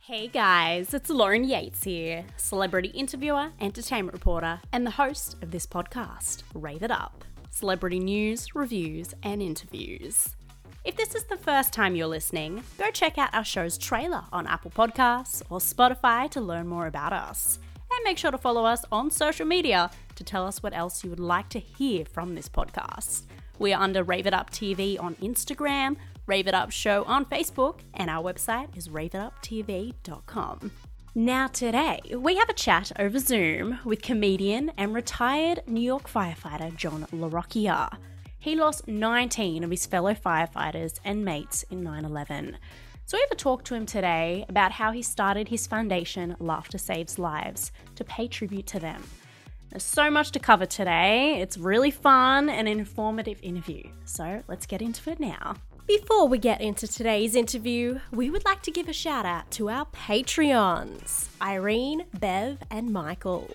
Hey guys, it's Lauren Yates here, celebrity interviewer, entertainment reporter, and the host of this podcast, Rave It Up celebrity news, reviews, and interviews. If this is the first time you're listening, go check out our show's trailer on Apple Podcasts or Spotify to learn more about us. And make sure to follow us on social media to tell us what else you would like to hear from this podcast. We are under Rave It Up TV on Instagram, Rave It Up Show on Facebook, and our website is raveituptv.com. Now, today, we have a chat over Zoom with comedian and retired New York firefighter John LaRocchia. He lost 19 of his fellow firefighters and mates in 9 11. So, we have a talk to him today about how he started his foundation, Laughter Saves Lives, to pay tribute to them. There's so much to cover today. It's really fun and informative interview. So, let's get into it now. Before we get into today's interview, we would like to give a shout out to our Patreons Irene, Bev, and Michael.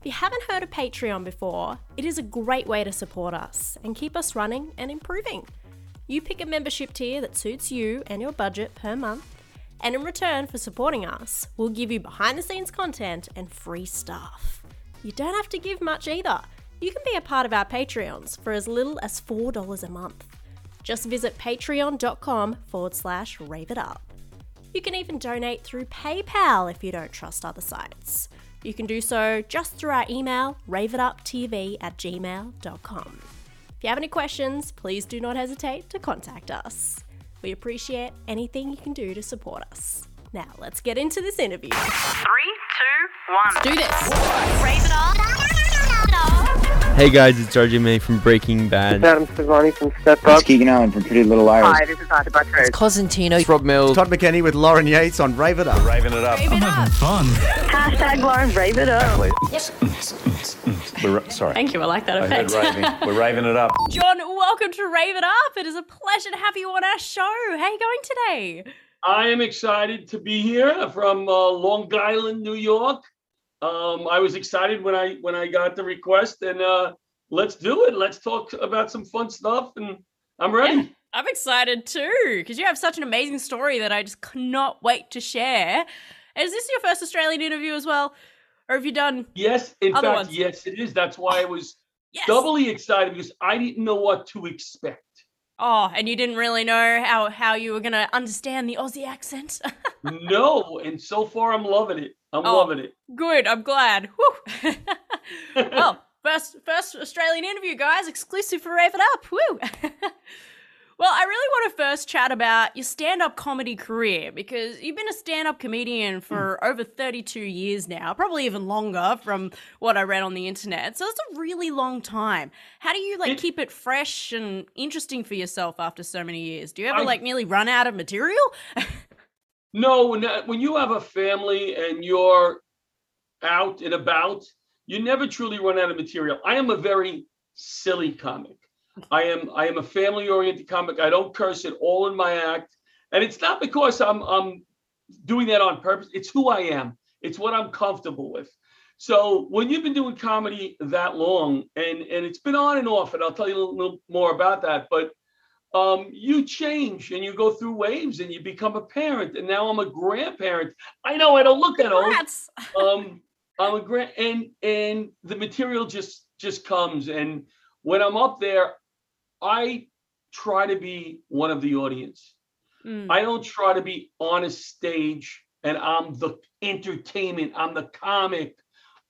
If you haven't heard of Patreon before, it is a great way to support us and keep us running and improving. You pick a membership tier that suits you and your budget per month, and in return for supporting us, we'll give you behind the scenes content and free stuff. You don't have to give much either. You can be a part of our Patreons for as little as $4 a month. Just visit patreon.com forward slash rave it up. You can even donate through PayPal if you don't trust other sites. You can do so just through our email, raveituptv at gmail.com. If you have any questions, please do not hesitate to contact us. We appreciate anything you can do to support us. Now, let's get into this interview. Three, two, one. Let's do this. Rave it up. Hey guys, it's RJ May from Breaking Bad. Adam Sevani from Step Up. It's Up. Keegan Allen from Pretty Little Liars. Hi, this is Arthur Buttrose. Cosentino. It's Rob Mills. Todd McKenney with Lauren Yates on Rave It Up. Raving it up. I'm having fun. Hashtag Lauren, rave it up. We're, sorry. Thank you, I like that I heard effect. raving. We're raving it up. John, welcome to Rave It Up. It is a pleasure to have you on our show. How are you going today? I am excited to be here from uh, Long Island, New York. Um, I was excited when I when I got the request, and uh, let's do it. Let's talk about some fun stuff, and I'm ready. I'm excited too because you have such an amazing story that I just cannot wait to share. Is this your first Australian interview as well, or have you done? Yes, in fact, ones. yes, it is. That's why I was Yes. doubly excited because I didn't know what to expect. Oh, and you didn't really know how how you were gonna understand the Aussie accent. no, and so far I'm loving it. I'm Oh. loving it. Good, I'm glad. Woo. well, first first Australian interview, guys, exclusive for Rave It Up. Woo. well, I really want to first chat about your stand-up comedy career because you've been a stand-up comedian hmm. for over 32 years now, probably even longer from what I read on the internet. So it's a really long time. How do you like It- keep it fresh and interesting for yourself after so many years? Do you ever I- like nearly run out of material? No, when that- when you have a family and you're out and about, you never truly run out of material. I am a very silly comic. I am I am a family oriented comic. I don't curse at all in my act, and it's not because I'm I'm doing that on purpose. It's who I am. It's what I'm comfortable with. So when you've been doing comedy that long, and and it's been on and off, and I'll tell you a little more about that, but um, you change and you go through waves and you become a parent. And now I'm a grandparent. I know I don't look that old. Um, I'm a grand and and the material just just comes. And when I'm up there, I try to be one of the audience. Mm. I don't try to be on a stage and I'm the entertainment. I'm the comic.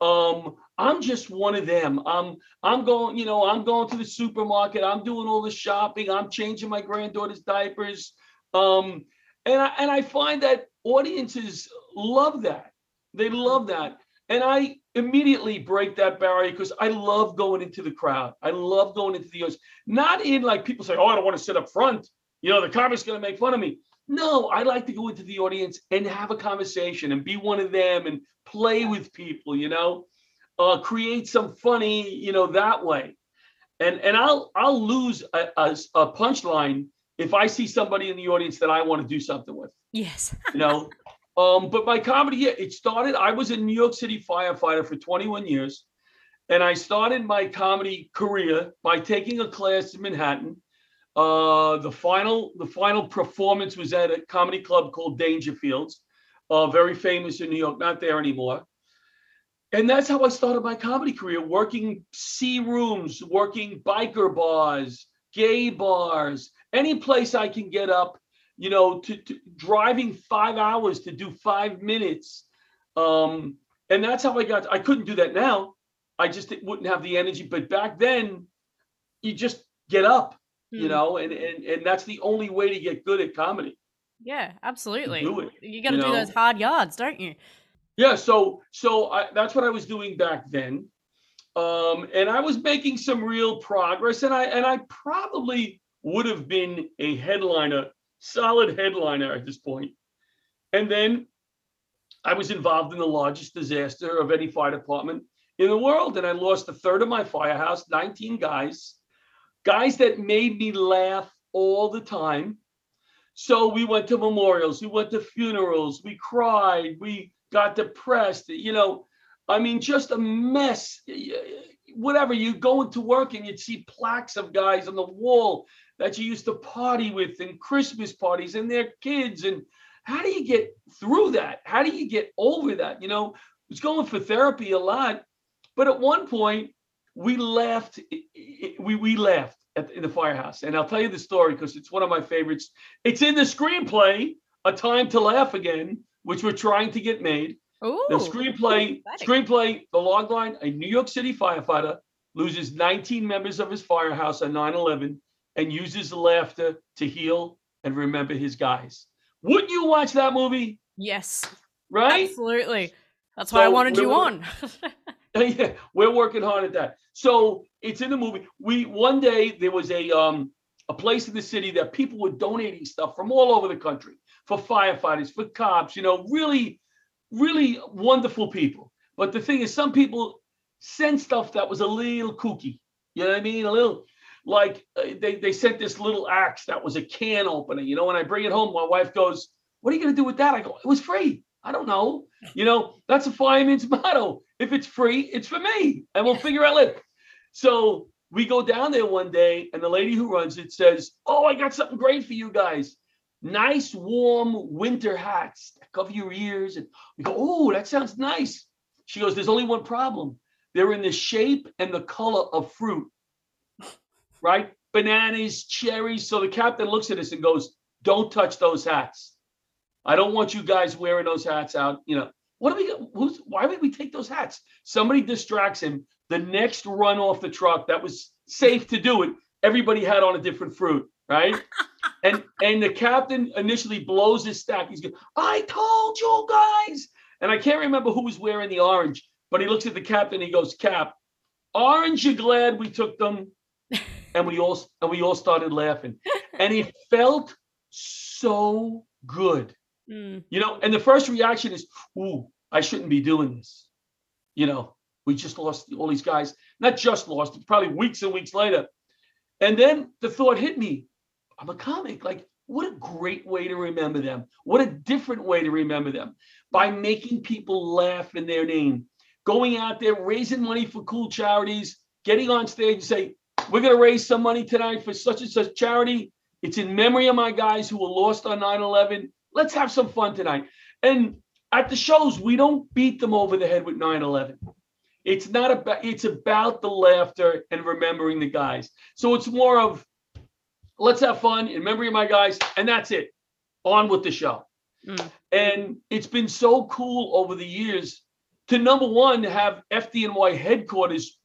Um, I'm just one of them. I'm I'm going, you know, I'm going to the supermarket. I'm doing all the shopping. I'm changing my granddaughter's diapers. Um, and I and I find that audiences love that. They love that. And I immediately break that barrier because I love going into the crowd. I love going into the audience. Not in like people say, oh, I don't want to sit up front. You know, the comic's going to make fun of me. No, I like to go into the audience and have a conversation and be one of them and play with people, you know, uh, create some funny, you know, that way. And and I'll I'll lose a, a, a punchline if I see somebody in the audience that I want to do something with, Yes. you know. um, but my comedy, yeah, it started. I was a New York City firefighter for 21 years, and I started my comedy career by taking a class in Manhattan. Uh, the final the final performance was at a comedy club called Dangerfields. uh, very famous in New York, not there anymore. And that's how I started my comedy career, working C rooms, working biker bars, gay bars, any place I can get up, you know, to, to driving five hours to do five minutes. Um, and that's how I got, I couldn't do that now. I just wouldn't have the energy. But back then, you just get up, you Hmm. know, and, and and that's the only way to get good at comedy. Yeah, absolutely. it, You got to you do know? those hard yards, don't you? Yeah, so so I, that's what I was doing back then, um, and I was making some real progress, and I and I probably would have been a headliner, solid headliner at this point, and then I was involved in the largest disaster of any fire department in the world, and I lost a third of my firehouse, 19 guys, guys that made me laugh all the time. So we went to memorials, we went to funerals, we cried, we got depressed, you know, I mean, just a mess. Whatever, you go into work and you'd see plaques of guys on the wall that you used to party with and Christmas parties and their kids. And how do you get through that? How do you get over that? You know, was going for therapy a lot, but at one point we laughed. We we laughed in the firehouse, and I'll tell you the story because it's one of my favorites. It's in the screenplay, A Time to Laugh Again, which we're trying to get made. Ooh. The screenplay, screenplay, the log line: A New York City firefighter loses 19 members of his firehouse on 9/11 and uses laughter to heal and remember his guys. Wouldn't you watch that movie? Yes, Right? absolutely. That's why I wanted you on. yeah, we're working hard at that. So it's in the movie. We one day there was a um a place in the city that people were donating stuff from all over the country for firefighters, for cops, you know, really, really wonderful people. But the thing is, some people sent stuff that was a little kooky. You know what I mean? A little like uh, they they sent this little axe that was a can opener. You know, when I bring it home, my wife goes, "What are you gonna do with that?" I go, "It was free." I don't know. You know, that's a fireman's motto. If it's free, it's for me, and we'll figure out later. So we go down there one day, and the lady who runs it says, "Oh, I got something great for you guys. Nice, warm winter hats that cover your ears." And we go, "Oh, that sounds nice." She goes, "There's only one problem. They're in the shape and the color of fruit, right? Bananas, cherries." So the captain looks at us and goes, "Don't touch those hats. I don't want you guys wearing those hats out. You know, what do we? Who's? Why would we take those hats? Somebody distracts him. The next run off the truck that was safe to do it. Everybody had on a different fruit, right? and and the captain initially blows his stack. He's going, "I told you guys." And I can't remember who was wearing the orange, but he looks at the captain. He goes, "Cap, orange. You glad we took them?" And we all and we all started laughing, and it felt so good. Mm, You know, and the first reaction is, ooh, I shouldn't be doing this. You know, we just lost all these guys, not just lost, probably weeks and weeks later. And then the thought hit me, I'm a comic. Like, what a great way to remember them. What a different way to remember them by making people laugh in their name, going out there, raising money for cool charities, getting on stage and say, we're going to raise some money tonight for such and such charity. It's in memory of my guys who were lost on 9 11. Let's have some fun tonight. And at the shows, we don't beat them over the head with 9 11. It's not about, it's about the laughter and remembering the guys. So it's more of, let's have fun in memory of my guys, and that's it. On with the show. Mm. And it's been so cool over the years to number one, have FDNY headquarters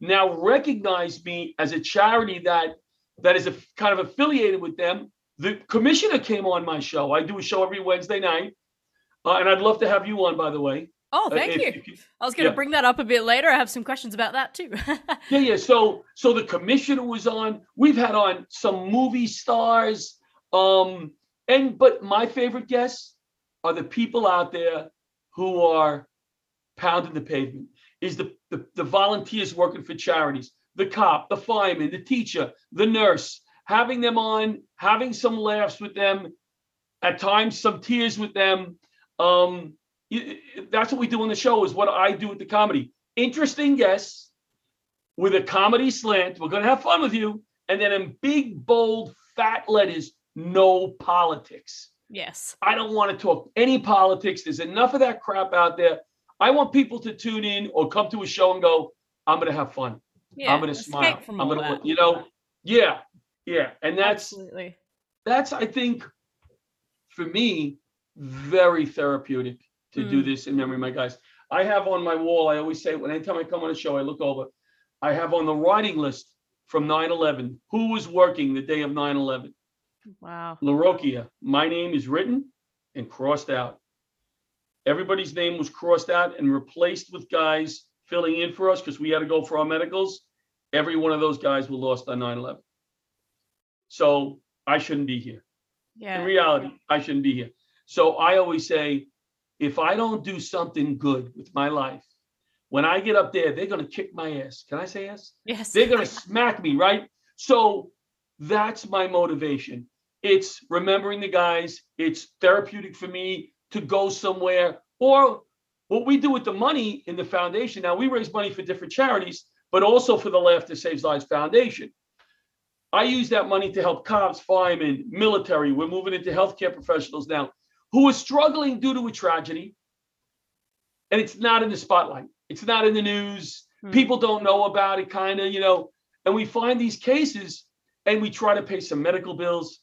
now recognize me as a charity that that is a, kind of affiliated with them. The commissioner came on my show. I do a show every Wednesday night, uh, and I'd love to have you on. By the way, Oh, Uh, thank you. if you- I was going to yeah. bring that up a bit later. I have some questions about that too. Yeah, yeah. So, so the commissioner was on. We've had on some movie stars. Um, and but my favorite guests are the people out there who are pounding the pavement. Is the the, the volunteers working for charities, the cop, the fireman, the teacher, the nurse. Having them on, having some laughs with them, at times some tears with them. Um, y- y- that's what we do on the show. Is what I do with the comedy. Interesting guests with a comedy slant. We're going to have fun with you. And then in big, bold, fat letters, no politics. Yes. I don't want to talk any politics. There's enough of that crap out there. I want people to tune in or come to a show and go, I'm going to have fun. Yeah. I'm going to smile. I'm going to, you know, yeah, yeah. And that's, Absolutely. that's, I think, for me, very therapeutic to do Mm. this in memory of my guys. I have on my wall, I always say, when anytime I come on a show, I look over, I have on the writing list from 9 11 who was working the day of 9 11. Wow. LaRocchia, my name is written and crossed out. Everybody's name was crossed out and replaced with guys filling in for us because we had to go for our medicals. Every one of those guys were lost on 9 11. So I shouldn't be here. Yeah. In reality, I shouldn't be here. So I always say, if I don't do something good with my life, when I get up there, they're going to kick my ass. Can I say ass? Yes. They're going to smack me, right? So that's my motivation. It's remembering the guys. It's therapeutic for me to go somewhere. Or what we do with the money in the foundation. Now, we raise money for different charities, but also for the Laughter Saves Lives Foundation. I use that money to help cops, firemen, military. We're moving into healthcare professionals now who are struggling due to a tragedy. And it's not in the spotlight, it's not in the news. Hmm. People don't know about it, kind of, you know. And we find these cases and we try to pay some medical bills,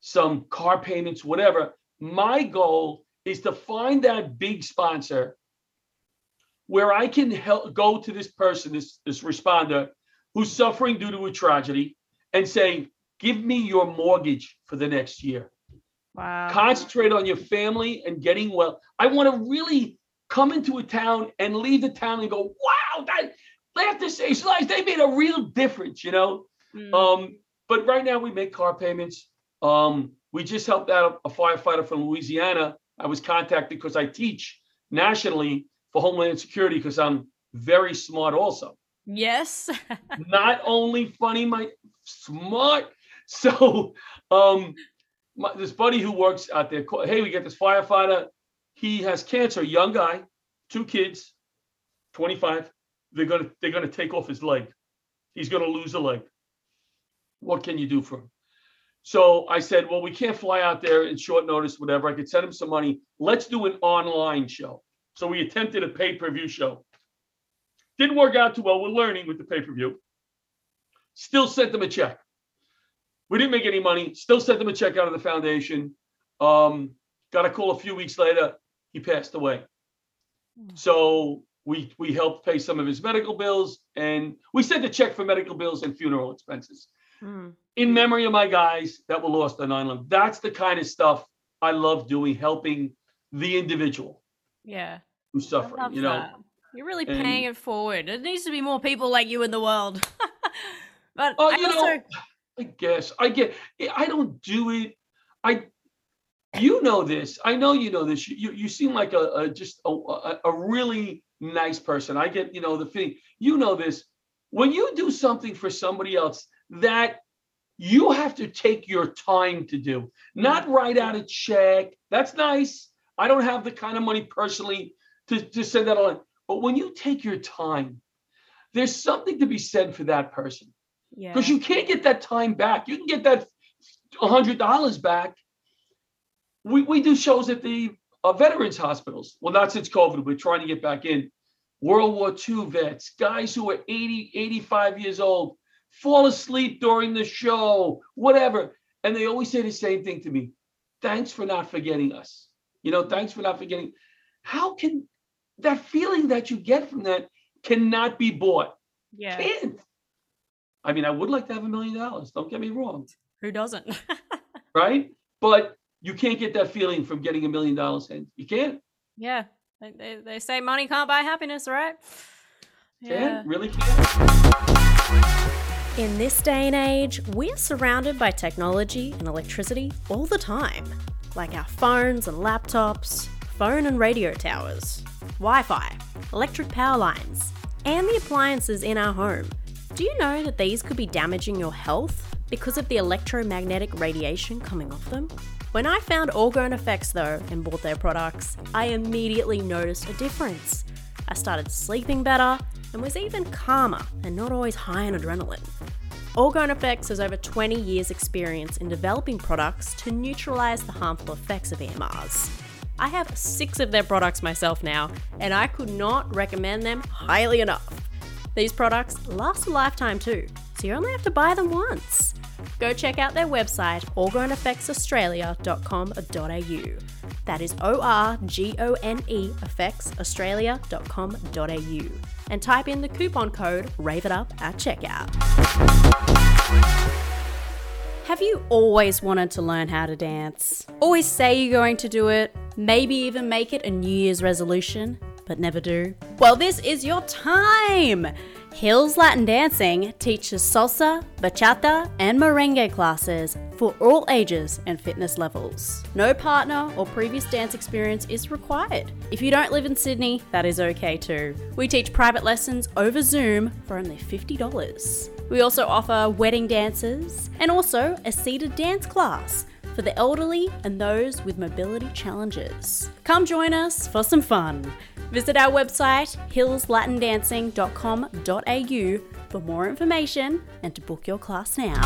some car payments, whatever. My goal is to find that big sponsor where I can help go to this person, this, this responder who's suffering due to a tragedy and say, give me your mortgage for the next year. Wow. Concentrate on your family and getting well. I want to really come into a town and leave the town and go, wow, that Laughter Saves Lives, they made a real difference, you know? Mm. Um, but right now we make car payments. Um, we just helped out a firefighter from Louisiana. I was contacted because I teach nationally for Homeland Security because I'm very smart also. yes. Not only funny, my smart. So um my, this buddy who works out there, hey, we get this firefighter. He has cancer, young guy, two kids, 25. They're gonna they're gonna take off his leg. He's gonna lose a leg. What can you do for him? So I said, well, we can't fly out there in short notice, whatever. I could send him some money. Let's do an online show. So we attempted a pay-per-view show. Didn't work out too well. We're learning with the pay-per-view. Still sent them a check. We didn't make any money. Still sent them a check out of the foundation. Um, got a call a few weeks later. He passed away. So we we helped pay some of his medical bills, and we sent a check for medical bills and funeral expenses Mm. in memory of my guys that were lost on 9 11. That's the kind of stuff I love doing, helping the individual Yeah. who's suffering. You know, that. You're really and- paying it forward. There needs to be more people like you in the world. but Oh, I also, know, I guess I get. I don't do it. I, you know this. I know you know this. You you seem like a, a just a, a a really nice person. I get you know the feeling. You know this. When you do something for somebody else that you have to take your time to do, not mm-hmm. write out a check. That's nice. I don't have the kind of money personally to, to send that on. But when you take your time, there's something to be said for that person yeah. because you can't get that time back. You can get that hundred dollars back. We we do shows at the uh, veterans hospitals. Well, not since COVID. We're trying to get back in. World War II vets, guys who are 80, 85 years old, fall asleep during the show, whatever. And they always say the same thing to me. Thanks for not forgetting us. You know, thanks for not forgetting. How can that feeling that you get from that cannot be bought? yeah. Can't. I mean, I would like to have a million dollars. Don't get me wrong, Who doesn't? right? But you can't get that feeling from getting a million dollars in. You can't. yeah. They, they, they say money can't buy happiness, right? Can't. Really can't. In this day and age, we're surrounded by technology and electricity all the time, like our phones and laptops, phone and radio towers, Wi Fi, electric power lines, and the appliances in our home. Do you know that these could be damaging your health because of the electromagnetic radiation coming off them? When I found Orgone Effects though and bought their products, I immediately noticed a difference. I started sleeping better and was even calmer and not always high on adrenaline. Orgone Effects has over 20 years' experience in developing products to neutralize the harmful effects of EMRs. I have six of their products myself now, and I could not recommend them highly enough. These products last a lifetime too, so you only have to buy them once. Go check out their website, orgoneeffectsaustralia.com.au. That is O R G O N E effectsaustralia.com.au. And type in the coupon code RAVEITUP at checkout. Have you always wanted to learn how to dance? Always say you're going to do it, maybe even make it a New Year's resolution, but never do? Well, this is your time! Hills Latin Dancing teaches salsa, bachata, and merengue classes for all ages and fitness levels. No partner or previous dance experience is required. If you don't live in Sydney, that is okay too. We teach private lessons over Zoom for only $50. We also offer wedding dances and also a seated dance class for the elderly and those with mobility challenges. Come join us for some fun. Visit our website hillslatindancing.com.au for more information and to book your class now.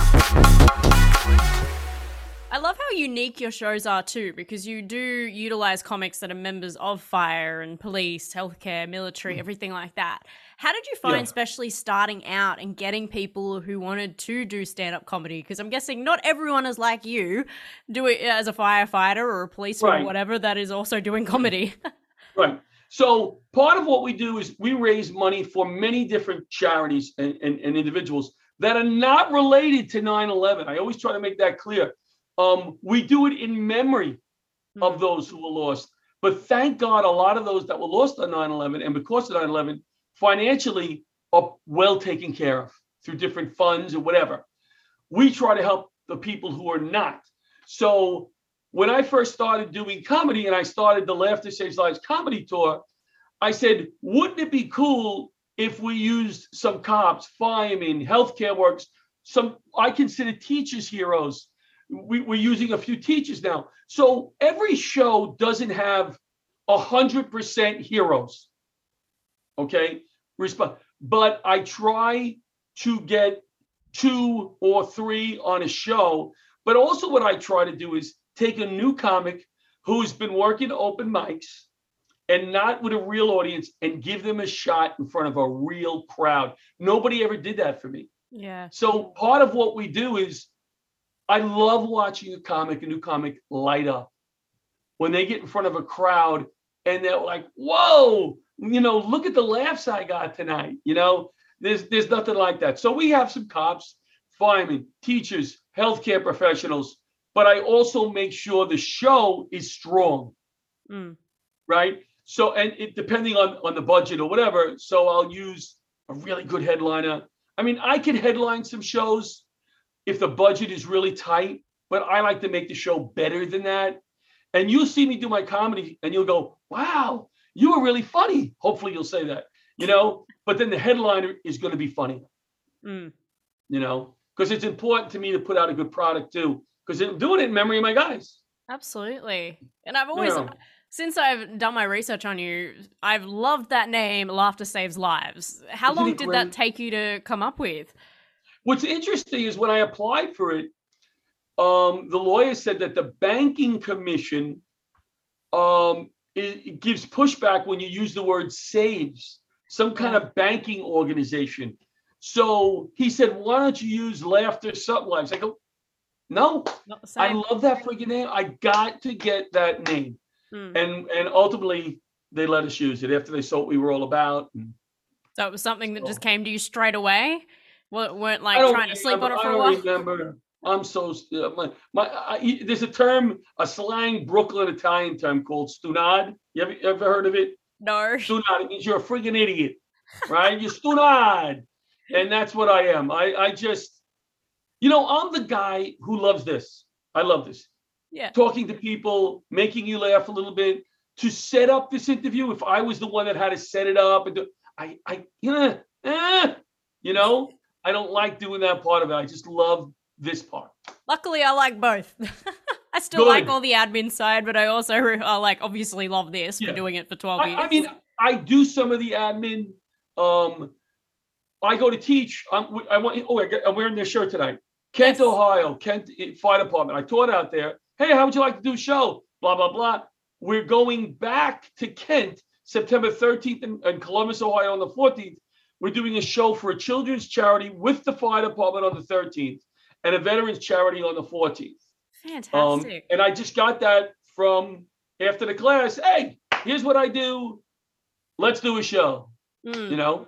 I love how unique your shows are too, because you do utilize comics that are members of fire and police, healthcare, military, mm. everything like that. How did you find, Yeah. especially starting out and getting people who wanted to do stand up comedy? Because I'm guessing not everyone is like you, do it as a firefighter or a policeman Right. or whatever that is also doing comedy. Right. So part of what we do is we raise money for many different charities and, and, and individuals that are not related to 9-11. I always try to make that clear. Um, we do it in memory of those who were lost. But thank God, a lot of those that were lost on 9-11 and because of 9-11 financially are well taken care of through different funds or whatever. We try to help the people who are not. So when I first started doing comedy and I started the Laughter Saves Lives comedy tour, I said, wouldn't it be cool if we used some cops, firemen, healthcare workers, some I consider teachers heroes. We, we're using a few teachers now. So every show doesn't have a hundred percent heroes. Okay. Resp- but I try to get two or three on a show. But also, what I try to do is take a new comic who's been working open mics and not with a real audience and give them a shot in front of a real crowd. Nobody ever did that for me. yeah. So part of what we do is I love watching a comic, a new comic light up when they get in front of a crowd and they're like, whoa, you know, look at the laughs I got tonight. You know, there's there's nothing like that. So we have some cops, firemen, teachers, healthcare professionals, but I also make sure the show is strong Mm. right? So, and it depending on on the budget or whatever, so I'll use a really good headliner. I mean, I can headline some shows if the budget is really tight, but I like to make the show better than that. And you'll see me do my comedy, and you'll go, "Wow, you were really funny." Hopefully, you'll say that, you know. But then the headliner is going to be funny, Mm. you know, because it's important to me to put out a good product too, because I'm doing it in memory of my guys. Absolutely. And I've always, Yeah. since I've done my research on you, I've loved that name, Laughter Saves Lives. How Isn't long did that take you to come up with? What's interesting is when I applied for it, um, the lawyer said that the banking commission um, it, gives pushback when you use the word saves, some kind of banking organization. So he said, "Why don't you use Laughter sublimes? I go, "No, I love that freaking name. I got to get that name." Mm. And and ultimately, they let us use it after they saw what we were all about. So it was something that just came to you straight away? Wa- weren't like trying to sleep on it for I a don't while? remember. I'm so uh, my, my I, there's a term, a slang Brooklyn Italian term called stunad. You ever, ever heard of it? No. Stunad. It means you're a friggin' idiot, right? You're stunad, and that's what I am. I I just, you know, I'm the guy who loves this. I love this. Yeah. Talking to people, making you laugh a little bit. To set up this interview, if I was the one that had to set it up and do, I I eh, eh, you know, I don't like doing that part of it. I just love this part. Luckily, I like both. I still like all the admin side, but I also I like obviously love this Yeah. for doing it for 12 years. I, mean, I do some of the admin. Um, I go to teach. I'm, I want. Oh, I I'm wearing this shirt tonight. Kent, Yes. Ohio, Kent eh, Fire Department. I taught out there. Hey, how would you like to do a show? Blah blah blah. We're going back to Kent September 13th and, and Columbus, Ohio on the 14th. We're doing a show for a children's charity with the fire department on the 13th and a veterans charity on the 14th. Um, Fantastic. and I just got that from after the class. Hey, here's what I do. Let's do a show. Mm, You know,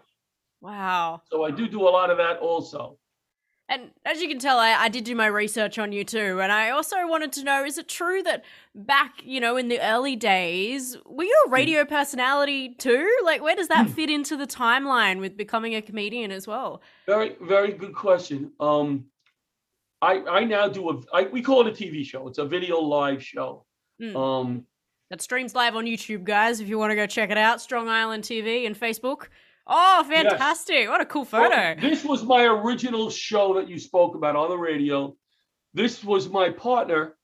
wow. so I do do a lot of that also. And as you can tell, I, I did do my research on you too. And I also wanted to know is it true that back, you know, in the early days, were you a Hmm. radio personality too? Like, where does that fit into the timeline with becoming a comedian as well? Very, very good question. Um, I I now do a I, we call it a TV show. It's a video live show. Mm. Um, That streams live on YouTube, guys, if you want to go check it out. Strong Island TV and Facebook. Oh, fantastic. What a cool well, photo. this was my original show that you spoke about on the radio. This was my partner,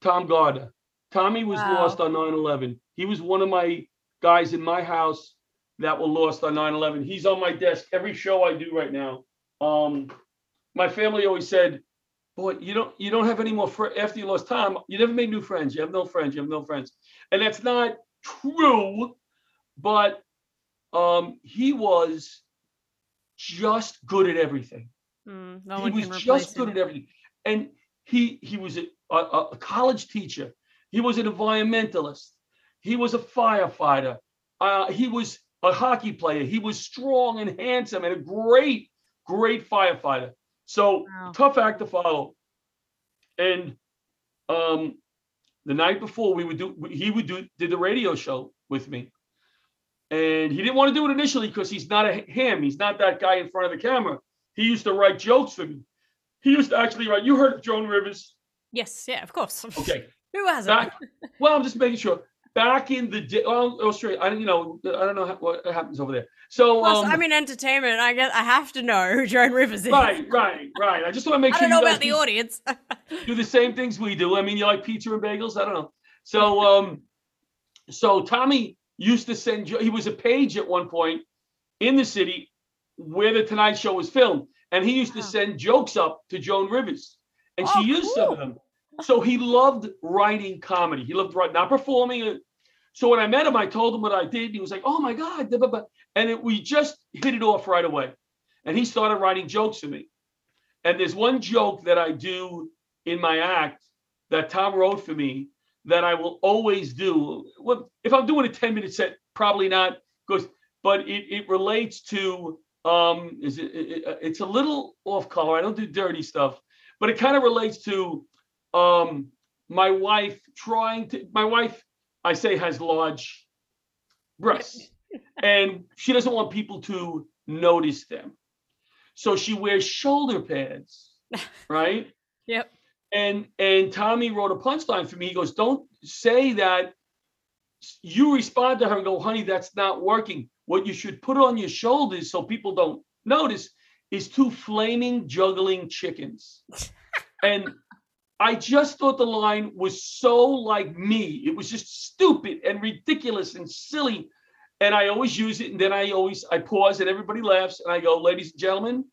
Tom Gardner. Tommy was Wow. lost on 9/11. He was one of my guys in my house that were lost on 9/11. He's on my desk every show I do right now. Um, my family always said, "Boy, you don't you don't have any more fr- after you lost Tom. You never made new friends. You have no friends. You have no friends." And that's not true, but um, he was just good at everything Mm, no he was just good him. at everything. And he he was a, a, a college teacher. He was an environmentalist. He was a firefighter. Uh, he was a hockey player. He was strong and handsome and a great, great firefighter. So Wow. tough act to follow. And um, the night before, we would do he would do did the radio show with me. And he didn't want to do it initially because he's not a him. He's not that guy in front of the camera. He used to write jokes for me. He used to actually write. You heard of Joan Rivers? Yes, yeah, of course. Okay. Who hasn't? Back, well, I'm just making sure. Back in the day, well, Australia. I don't, you know, I don't know how, what happens over there. So, Plus, um, I'm in entertainment. I guess I have to know who Joan Rivers is. right, right, right. I just want to make I sure I don't know about the audience. do the same things we do. I mean, you like pizza and bagels? I don't know. So, um, so Tommy used to send. He was a page at one point in the city where the Tonight Show was filmed, and he used to send jokes up to Joan Rivers, and Oh, she used some of them. So he loved writing comedy. He loved writing, not performing. So when I met him, I told him what I did. He was like, "Oh my god!" da, ba, ba." And it, we just hit it off right away. And he started writing jokes for me. And there's one joke that I do in my act that Tom wrote for me that I will always do. Well, if I'm doing a 10 minute set, probably not, because but it, it relates to um is it, it it's a little off color. I don't do dirty stuff, but it kind of relates to um my wife trying to my wife I say has large breasts and she doesn't want people to notice them. So she wears shoulder pads, right? Yep. And and Tommy wrote a punchline for me. He goes, "Don't say that." You respond to her and go, "Honey, that's not working. What you should put on your shoulders so people don't notice is two flaming juggling chickens." and I just thought the line was so like me. It was just stupid and ridiculous and silly. And I always use it. And then I always I pause and everybody laughs. And I go, ladies and gentlemen,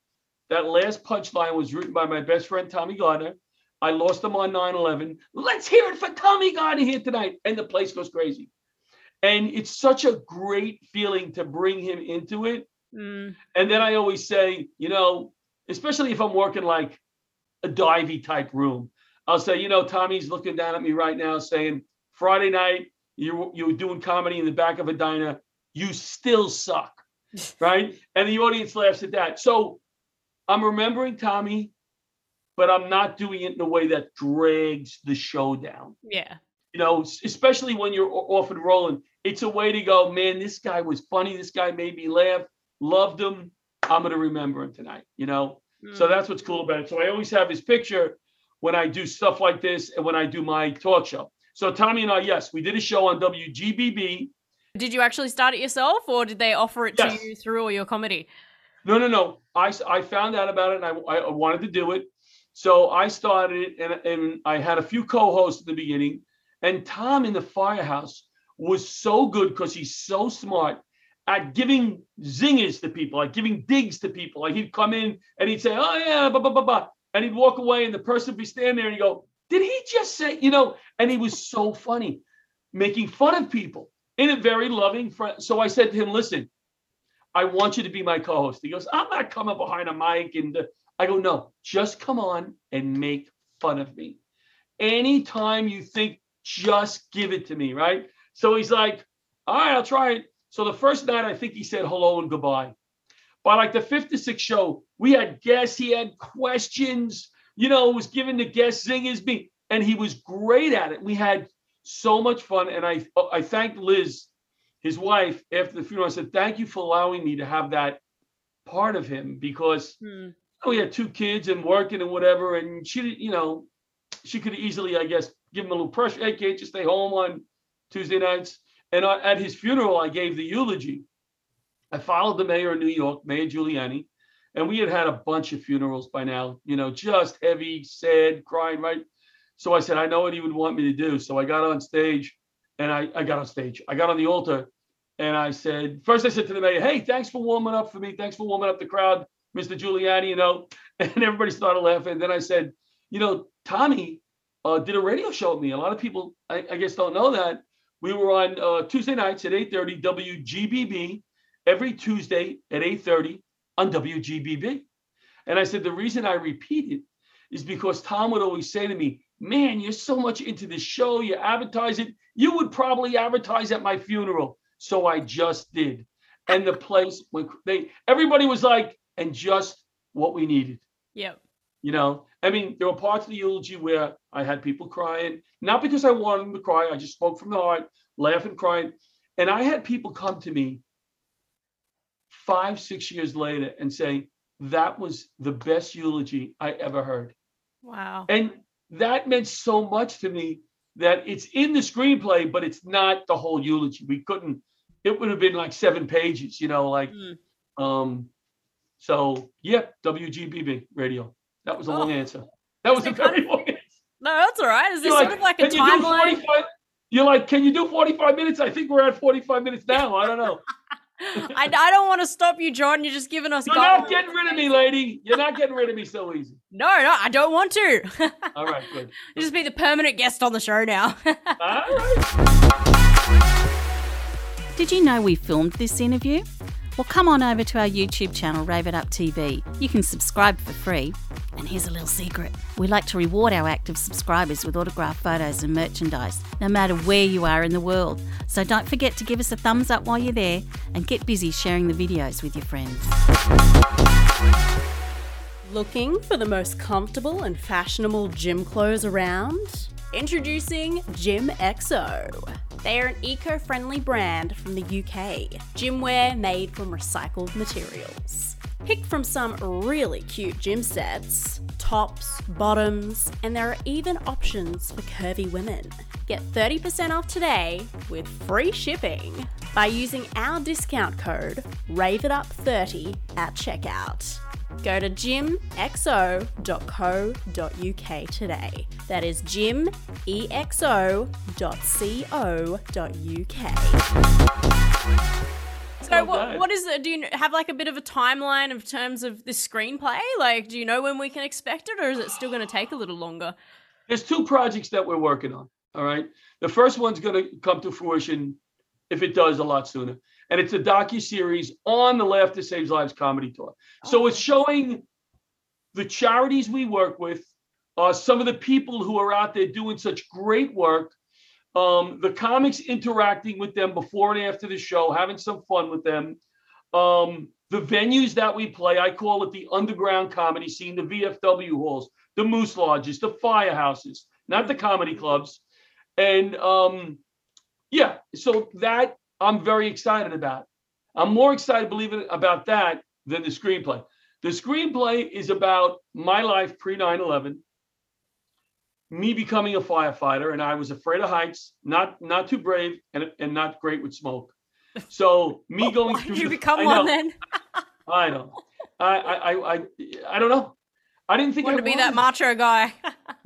that last punchline was written by my best friend Tommy Gardner. I lost him on 9-11. Let's hear it for Tommy Gardner here tonight. And the place goes crazy. And it's such a great feeling to bring him into it. Mm, And then I always say, you know, especially if I'm working like a divey type room, I'll say, you know, Tommy's looking down at me right now saying, Friday night, you you were doing comedy in the back of a diner, you still suck. Right. And the audience laughs at that. So I'm remembering Tommy, but I'm not doing it in a way that drags the show down yeah. you know, especially when you're off and rolling. It's a way to go, man, this guy was funny. This guy made me laugh. Loved him. I'm going to remember him tonight, you know? So Mm. that's what's cool about it. So I always have his picture when I do stuff like this and when I do my talk show. So Tommy and I, yes, we did a show on WGBB. Did you actually start it yourself, or did they offer it Yes. to you through all your comedy? No, no, no. I, I found out about it and I, I wanted to do it. So I started it and, and I had a few co-hosts at the beginning. And Tom in the firehouse was so good because he's so smart. at giving zingers to people, like giving digs to people. Like he'd come in and he'd say, "Oh yeah," blah blah blah blah, and he'd walk away, and the person would be standing there and he'd go, "Did he just say?" You know, and he was so funny, making fun of people in a very loving friend. So I said to him, "Listen, I want you to be my co-host." He goes, "I'm not coming behind a mic," and uh, I go, "No, just come on and make fun of me. Anytime you think, just give it to me, right?" So he's like, "All right, I'll try it." So the first night, I think he said hello and goodbye. By like the fifth or sixth show, we had guests. He had questions. You know, was giving the guest zingers me, and he was great at it. We had so much fun, and I I thanked Liz, his wife, after the funeral. I said, "Thank you for allowing me to have that part of him because Hmm. we had two kids and working and whatever, and she, you know, she could easily, I guess, give him a little pressure. Hey, can't you stay home on Tuesday nights? And I, at his funeral, I gave the eulogy. I followed the mayor of New York, Mayor Giuliani, and we had had a bunch of funerals by now, you know, just heavy, sad, crying, right? So I said, I know what he would want me to do. So I got on stage and I, I got on stage. I got on the altar and I said, first I said to the mayor, hey, thanks for warming up for me. Thanks for warming up the crowd, Mr. Giuliani, you know. And everybody started laughing. then I said, you know, Tommy uh, did a radio show with me. A lot of people, I, I guess, don't know that. We were on uh, Tuesday nights at 8:30 WGBB every Tuesday at 8:30 on WGBB. And I said the reason I repeat it is because Tom would always say to me, "Man, you're so much into this show. You advertise it. You would probably advertise at my funeral." So I just did, and the place when they everybody was like, "And just what we needed." Yep. You know, I mean, there were parts of the eulogy where I had people crying, not because I wanted them to cry. I just spoke from the heart, laughing, crying. And I had people come to me five, six years later and say, that was the best eulogy I ever heard. Wow. And that meant so much to me that it's in the screenplay, but it's not the whole eulogy. We couldn't, it would have been like seven pages, you know, like, Mm. um, so yeah, WGBB radio. That was a long Oh. answer. That was a very long answer. No, that's all right. Is this sort of like a "Can you timeline? You're like, can you do 45 minutes? I think we're at 45 minutes now. I don't know. I, I don't want to stop you, John. You're just giving us. You're gold. not getting rid of me, lady. You're not getting rid of me so easy. No, no, I don't want to. All right, good. you just be the permanent guest on the show now. All right. Did you know we filmed this interview? Well, come on over to our YouTube channel, Rave It Up TV. You can subscribe for free. And here's a little secret we like to reward our active subscribers with autographed photos and merchandise, no matter where you are in the world. So don't forget to give us a thumbs up while you're there and get busy sharing the videos with your friends. Looking for the most comfortable and fashionable gym clothes around? Introducing Gym XO. They are an eco friendly brand from the UK, gymwear made from recycled materials. Pick from some really cute gym sets, tops, bottoms, and there are even options for curvy women. Get 30% off today with free shipping by using our discount code RAVEITUP30 at checkout. Go to gymxo.co.uk today. That is gymxo.co.uk. So Well what, done. what is it? Do you have like a bit of a timeline of terms of the screenplay? Like, do you know when we can expect it, or is it still going to take a little longer? There's two projects that we're working on. All right. The first one's going to come to fruition, if it does, a lot sooner. And it's a docu series on the Laughter Saves Lives comedy tour. So it's showing the charities we work with, uh, some of the people who are out there doing such great work, um, the comics interacting with them before and after the show, having some fun with them. Um, the venues that we play, I call it the underground comedy scene, the VFW halls, the Moose Lodges, the firehouses, not the comedy clubs. And um, yeah, so that I'm very excited about. I'm more excited, believe it, about that than the screenplay. The screenplay is about my life pre 9 11, me becoming a firefighter, and I was afraid of heights, not not too brave, and, and not great with smoke. So me going Why through you the- become I one know, then? I know. I I I I, don't know. I didn't think I to be that macho guy?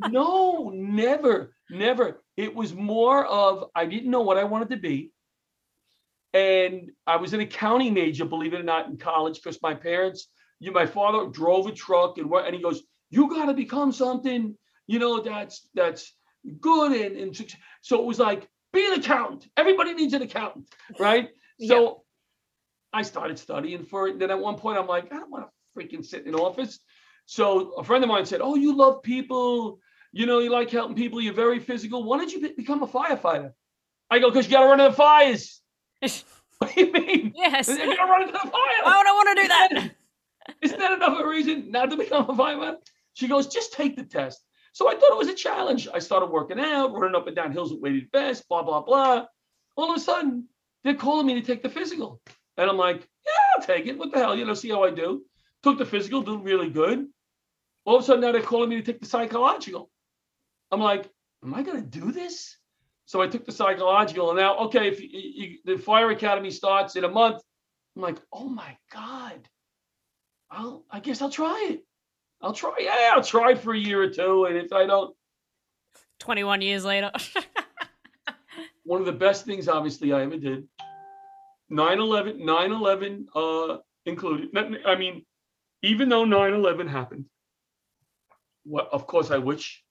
No, never, never. It was more of I didn't know what I wanted to be. and I was an accounting major, believe it or not, in college because my parents, you, my father drove a truck and what, and he goes, "You got to become something, you know, that's that's good." And, and so it was like, be an accountant. Everybody needs an accountant, right? So I started studying for it. Then at one point, I'm like, I don't want to freaking sit in an office. So a friend of mine said, "Oh, you love people. You know, you like helping people. You're very physical. Why don't you be- become a firefighter?" I go, "Because you got to run into the fires." what do you mean? Yes. You got to run into the fire. Why would I want to do that? Isn't that enough of a reason not to become a fireman? She goes, just take the test. So I thought it was a challenge. I started working out, running up and down hills with weighted vests, blah, blah, blah. All of a sudden, they're calling me to take the physical. And I'm like, yeah, I'll take it. What the hell? You know, see how I do. Took the physical, did really good. All of a sudden, now they're calling me to take the psychological. I'm like, am I going to do this? So I took the psychological, and now, okay, if you, you, the fire academy starts in a month, I'm like, oh my God. I'll I guess I'll try it. I'll try. Yeah, I'll try for a year or two. And if I don't, 21 years later. one of the best things obviously I ever did. 9-11, 9-11 uh included. I mean, even though 9-11 happened, what of course I wish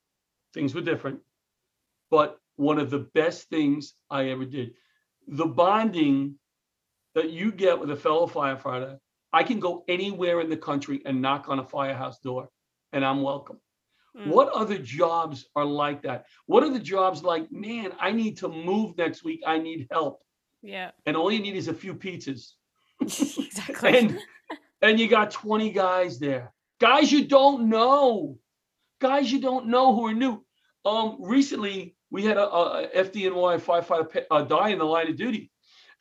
things were different. But one of the best things I ever did. The bonding that you get with a fellow firefighter, I can go anywhere in the country and knock on a firehouse door and I'm welcome. Mm. What other jobs are like that? What are the jobs like, man, I need to move next week. I need help. Yeah. And all you need is a few pizzas. exactly. And and you got 20 guys there. Guys you don't know. Guys you don't know who are new. Um recently we had a, a FDNY firefighter uh, die in the line of duty.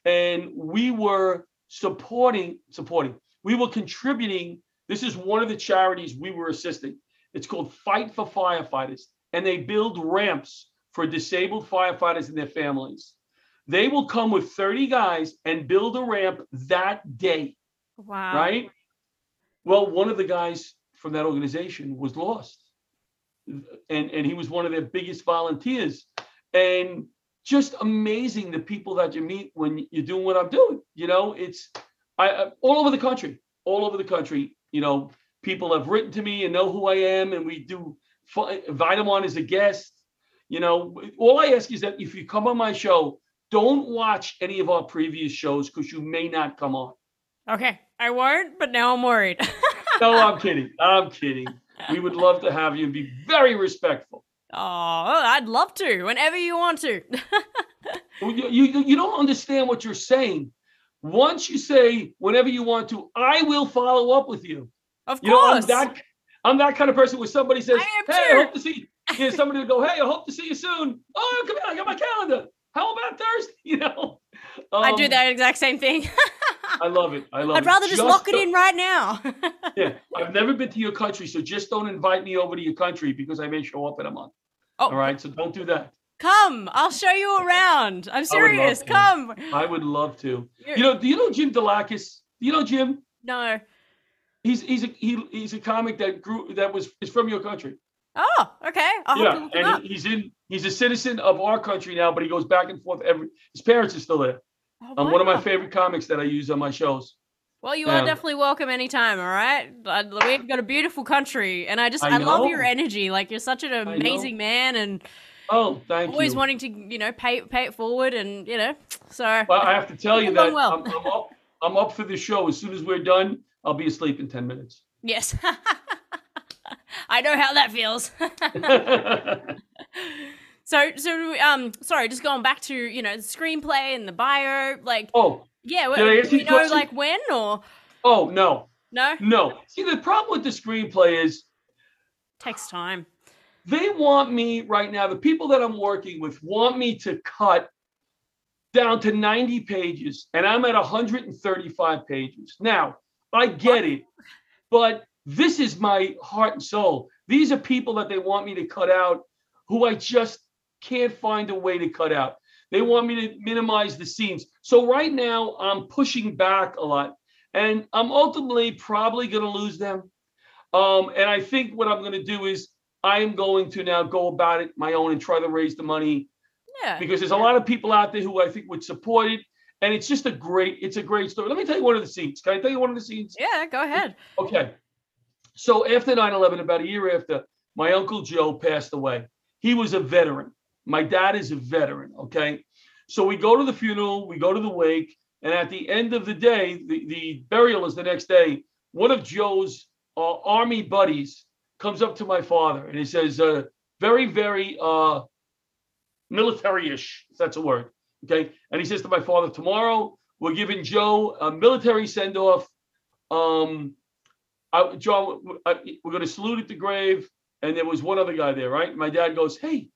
And we were supporting supporting. We were contributing. This is one of the charities we were assisting. It's called Fight for Firefighters, and they build ramps for disabled firefighters and their families. They will come with 30 guys and build a ramp that day, wow. right? Well, one of the guys from that organization was lost. And, and he was one of their biggest volunteers. And just amazing the people that you meet when you're doing what I'm doing. You know, it's I, I all over the country, all over the country. You know, people have written to me and know who I am, and we do invite them on as a guest. You know, all I ask is that if you come on my show, don't watch any of our previous shows because you may not come on. Okay. I won't, but now I'm worried. No, I'm kidding. I'm kidding. We would love to have you and be very respectful. Oh, I'd love to whenever you want to. You, you, you don't understand what you're saying. Once you say whenever you want to, I will follow up with you. of You know, I'm course. that I'm that kind of person where somebody says, I Hey, too." I hope to see you. know, somebody will go, Hey, I hope to see you soon. Oh, come here, I got my calendar. How about Thursday? You know. I do Um, that exact same thing. I love it. I love I'd it. rather just, lock it in right now. Yeah, I've never been to your country, so just don't invite me over to your country because I may show up in a month. Oh, All right, so don't do that. come. I'll show you around. I'm I serious. to. Come. I would love to. You're- You know, do you know Jim Delakis? Do you know Jim? No. He's he's a he, he's a comic that grew that was is from your country. Oh, okay. I'll yeah, him up. and he's in he's a citizen of our country now, but he goes back and forth every. His parents are still there. Oh, Um, one of my favorite comics that I use on my shows. Well, you Yeah. are definitely welcome anytime, all right? We've got a beautiful country, and I just, I I, love your energy. Like, you're such an amazing man, and Oh, thank always you. wanting to, you know, pay pay it forward, and, you know, so. well, I have to tell you that well. I'm, I'm up. I'm up for the show. As soon as we're done, I'll be asleep in ten minutes. Yes. I know how that feels. so, so, um, sorry, just going back to, you know, the screenplay and the bio, like, oh, yeah, Did I w- answer do we your know, question? like, when or oh no, no? no. See, the problem with the screenplay is Takes time. they want me right now, the people that I'm working with want me to cut down to 90 pages, and I'm at 135 pages. Now, I get it, but this is my heart and soul. These are people that they want me to cut out who I just can't find a way to cut out. They want me to minimize the scenes. So right now, I'm pushing back a lot, and I'm ultimately probably going to lose them. Um, and I think what I'm going to do is I am going to now go about it my own and try to raise the money Yeah. because there's a lot of people out there who I think would support it. and it's just a great, it's a great story. Let me tell you one of the scenes. Can I tell you one of the scenes? Yeah, go ahead. Okay. So after 9/11, about a year after, my uncle Joe passed away. He was a veteran. My dad is a veteran. Okay. So we go to the funeral, we go to the wake, and at the end of the day, the, the burial is the next day. One of Joe's uh, army buddies comes up to my father and he says, uh, very, very uh, military-ish, if that's a word. Okay. And he says to my father, tomorrow we're giving Joe a military send-off. Um, I, Joe, I, we're going to salute at the grave. And there was one other guy there, right? My dad goes, "Hey,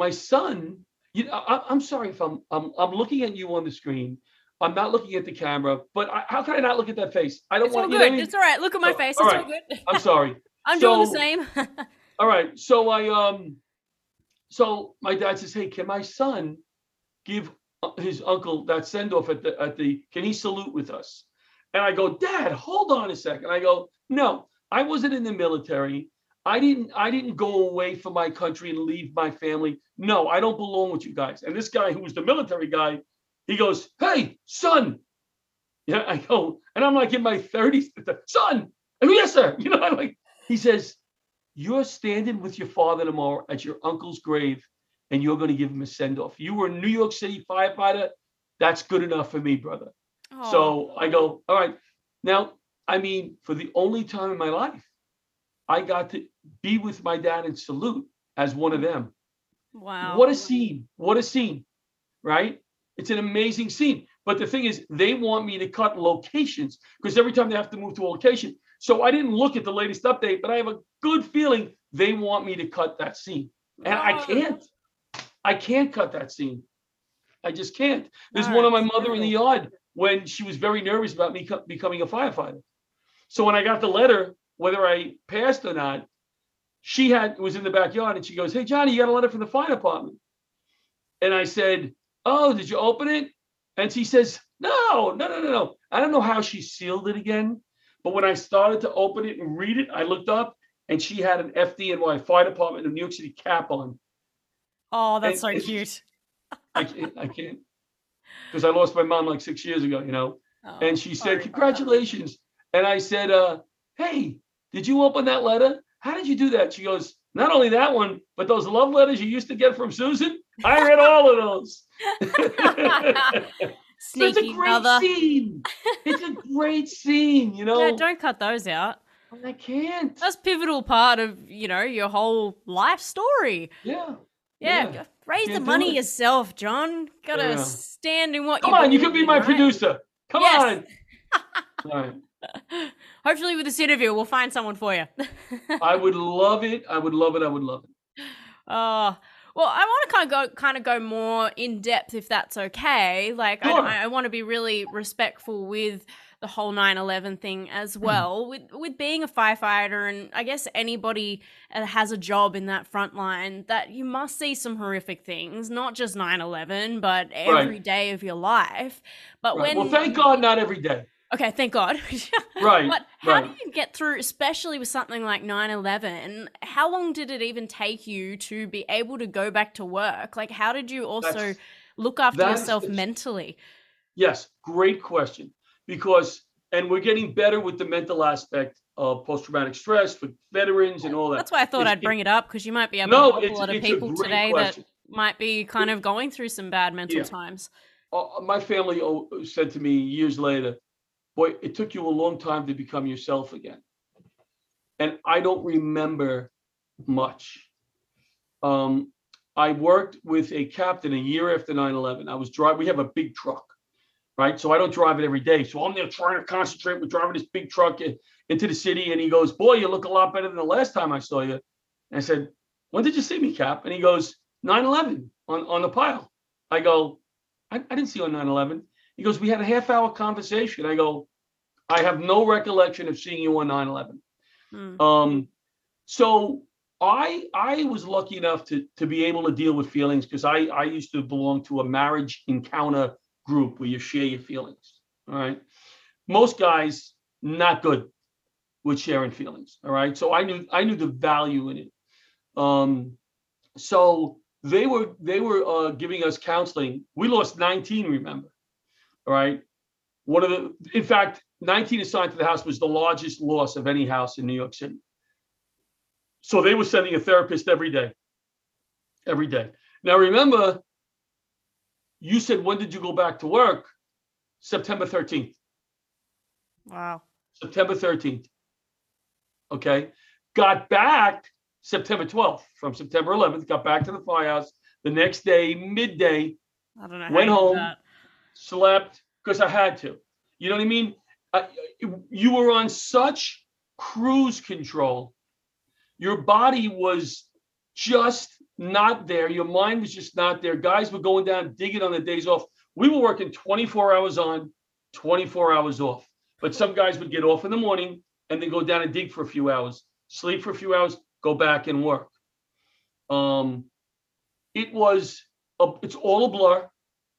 my son, you know, I, I'm sorry if I'm, I'm I'm looking at you on the screen. I'm not looking at the camera, but I, how can I not look at that face? I don't It's all want you know good. mean? It's all right. Look at my Oh, face. all It's right. all good. I'm sorry. I'm doing the same. All right. So I um, so my dad says, "Hey, can my son give uh, his uncle that send off at the at the? Can he salute with us?" And I go, "Dad, hold on a second. I go, "No, I wasn't in the military. I didn't I didn't go away from my country and leave my family. No, I don't belong with you guys." And this guy who was the military guy, he goes, "Hey, son." Yeah, I go, and I'm like in my 30s, son. I go, yes, sir. You know, I'm like, he says, you're standing with your father tomorrow at your uncle's grave and you're going to give him a send off. You were a New York City firefighter. That's good enough for me, brother. Oh, So I go, all right. Now, I mean, for the only time in my life, I got to be with my dad and salute as one of them. wow. What a scene. What a scene. Right? It's an amazing scene. But the thing is, they want me to cut locations because every time they have to move to a location. So I didn't look at the latest update, but I have a good feeling they want me to cut that scene. And I can't. I can't cut that scene. I just can't. There's one of my mother in the yard when she was very nervous about me co- becoming a firefighter. So when I got the letter, whether I passed or not, she had was in the backyard and she goes, Hey Johnny, you got a letter from the fire department. And I said, Oh, did you open it? And she says, No, no, no, no, no. I don't know how she sealed it again. But when I started to open it and read it, I looked up and she had an FDNY Fire Department of New York City cap on. Oh, that's so and- cute. I can't, I can't, because I lost my mom like six years ago, you know. Oh, And she said. Congratulations. And I said, uh, Hey, did you open that letter? How did you do that? She goes, Not only that one, but those love letters you used to get from Susan. I read all of those. So it's a Sneaky great mother. scene. It's a great scene, you know. No, don't cut those out. I can't. That's pivotal part of you know your whole life story. Yeah. Yeah, Yeah. raise the Can't do money yourself, John. Gotta Yeah. stand in what Come on, you could be my right? producer. Come Yes. on. All right. Hopefully, with this interview, we'll find someone for you. I would love it. I would love it. I would love it. Oh, well, I want to kind of go, kind of go more in depth, if that's okay. Like, Sure. I, I want to be really respectful with the whole 9/11 thing as hmm. well. With with being a firefighter, and I guess anybody that has a job in that front line, that you must see some horrific things, not just 9/11, but every day of your life. But Right. when Well, thank God, not every day. Okay, thank God. Right, But how right. do you get through, especially with something like 9 11? How long did it even take you to be able to go back to work? Like, how did you also That's- look after yourself mentally? Yes, great question. Because, and we're getting better with the mental aspect of post-traumatic stress for veterans and all that. That's why I thought It's- I'd bring it up because you might be able No, to help a lot of people today question. that might be kind of going through some bad mental Yeah. times. Uh, my family said to me years later, "Boy, it took you a long time to become yourself again." And I don't remember much. Um, I worked with a captain a year after 9/11. I was driving. We have a big truck, right? So I don't drive it every day. So I'm there trying to concentrate. We're driving this big truck into the city, and he goes, "Boy, you look a lot better than the last time I saw you." And I said, "When did you see me, Cap?" And he goes, "9/11 on on the pile." I go, I, I didn't see you on 9/11. He goes, we had a half hour conversation. I go, I have no recollection of seeing you on 9/11. Hmm. Um, so I I was lucky enough to to be able to deal with feelings because I I used to belong to a marriage encounter group where you share your feelings. All right. Most guys not good with sharing feelings. All right. So I knew I knew the value in it. Um, so they were they were uh, giving us counseling. We lost 19, remember? All right. One of the, in fact, 19 assigned to the house was the largest loss of any house in New York City. So they were sending a therapist every day. Every day. Now remember, you said when did you go back to work? September 13th. Wow. September 13th. Okay. Got back September 12th from September 11th, got back to the firehouse the next day, midday, I don't know. Went home. slept because I had to. You know what I mean? I, you were on such cruise control. Your body was just not there. Your mind was just not there. Guys were going down, digging on the days off. We were working 24 hours on, 24 hours off. But some guys would get off in the morning and then go down and dig for a few hours, sleep for a few hours, go back and work. Um, it was, a, it's all a blur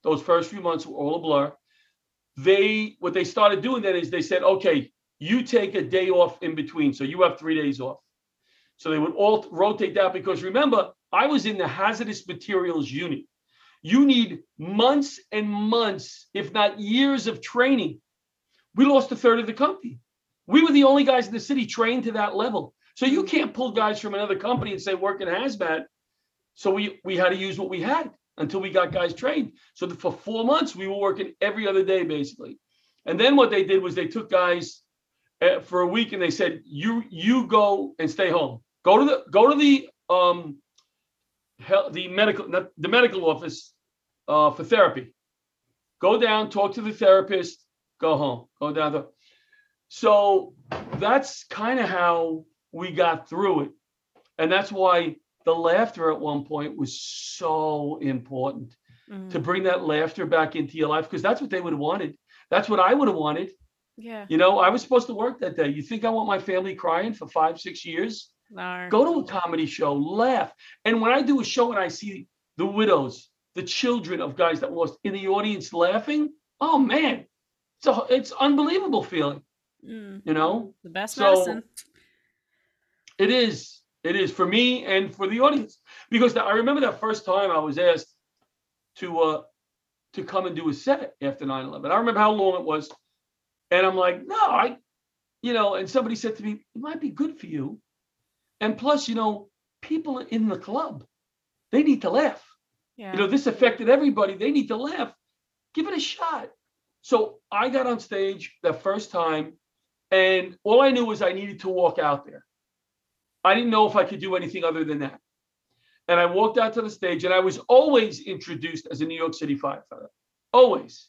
those first few months were all a blur. They what they started doing then is they said, okay, you take a day off in between, so you have three days off. So they would all rotate that because remember, I was in the hazardous materials unit. You need months and months, if not years, of training. We lost a third of the company. We were the only guys in the city trained to that level. So you can't pull guys from another company and say work in hazmat. So we we had to use what we had until we got guys trained. So that for four months we were working every other day basically. And then what they did was they took guys uh, for a week and they said you you go and stay home. Go to the go to the um hel- the medical the medical office uh, for therapy. Go down, talk to the therapist, go home. Go down the so that's kind of how we got through it. And that's why the laughter at one point was so important Mm. to bring that laughter back into your life because that's what they would have wanted. That's what I would have wanted. Yeah. You know, I was supposed to work that day. You think I want my family crying for five, six years? No. Go to a comedy show, laugh. And when I do a show and I see the widows, the children of guys that lost in the audience laughing, oh man, it's a, it's unbelievable feeling. Mm. You know, The best So- medicine. It is. It is for me and for the audience because I remember that first time I was asked to uh to come and do a set after 9/11. I remember how long it was, and I'm like, no, I, you know, and somebody said to me, it might be good for you, and plus, you know, people in the club, they need to laugh. Yeah. You know, this affected everybody. They need to laugh. Give it a shot. So I got on stage that first time, and all I knew was I needed to walk out there. I didn't know if I could do anything other than that. And I walked out to the stage, and I was always introduced as a New York City firefighter, always.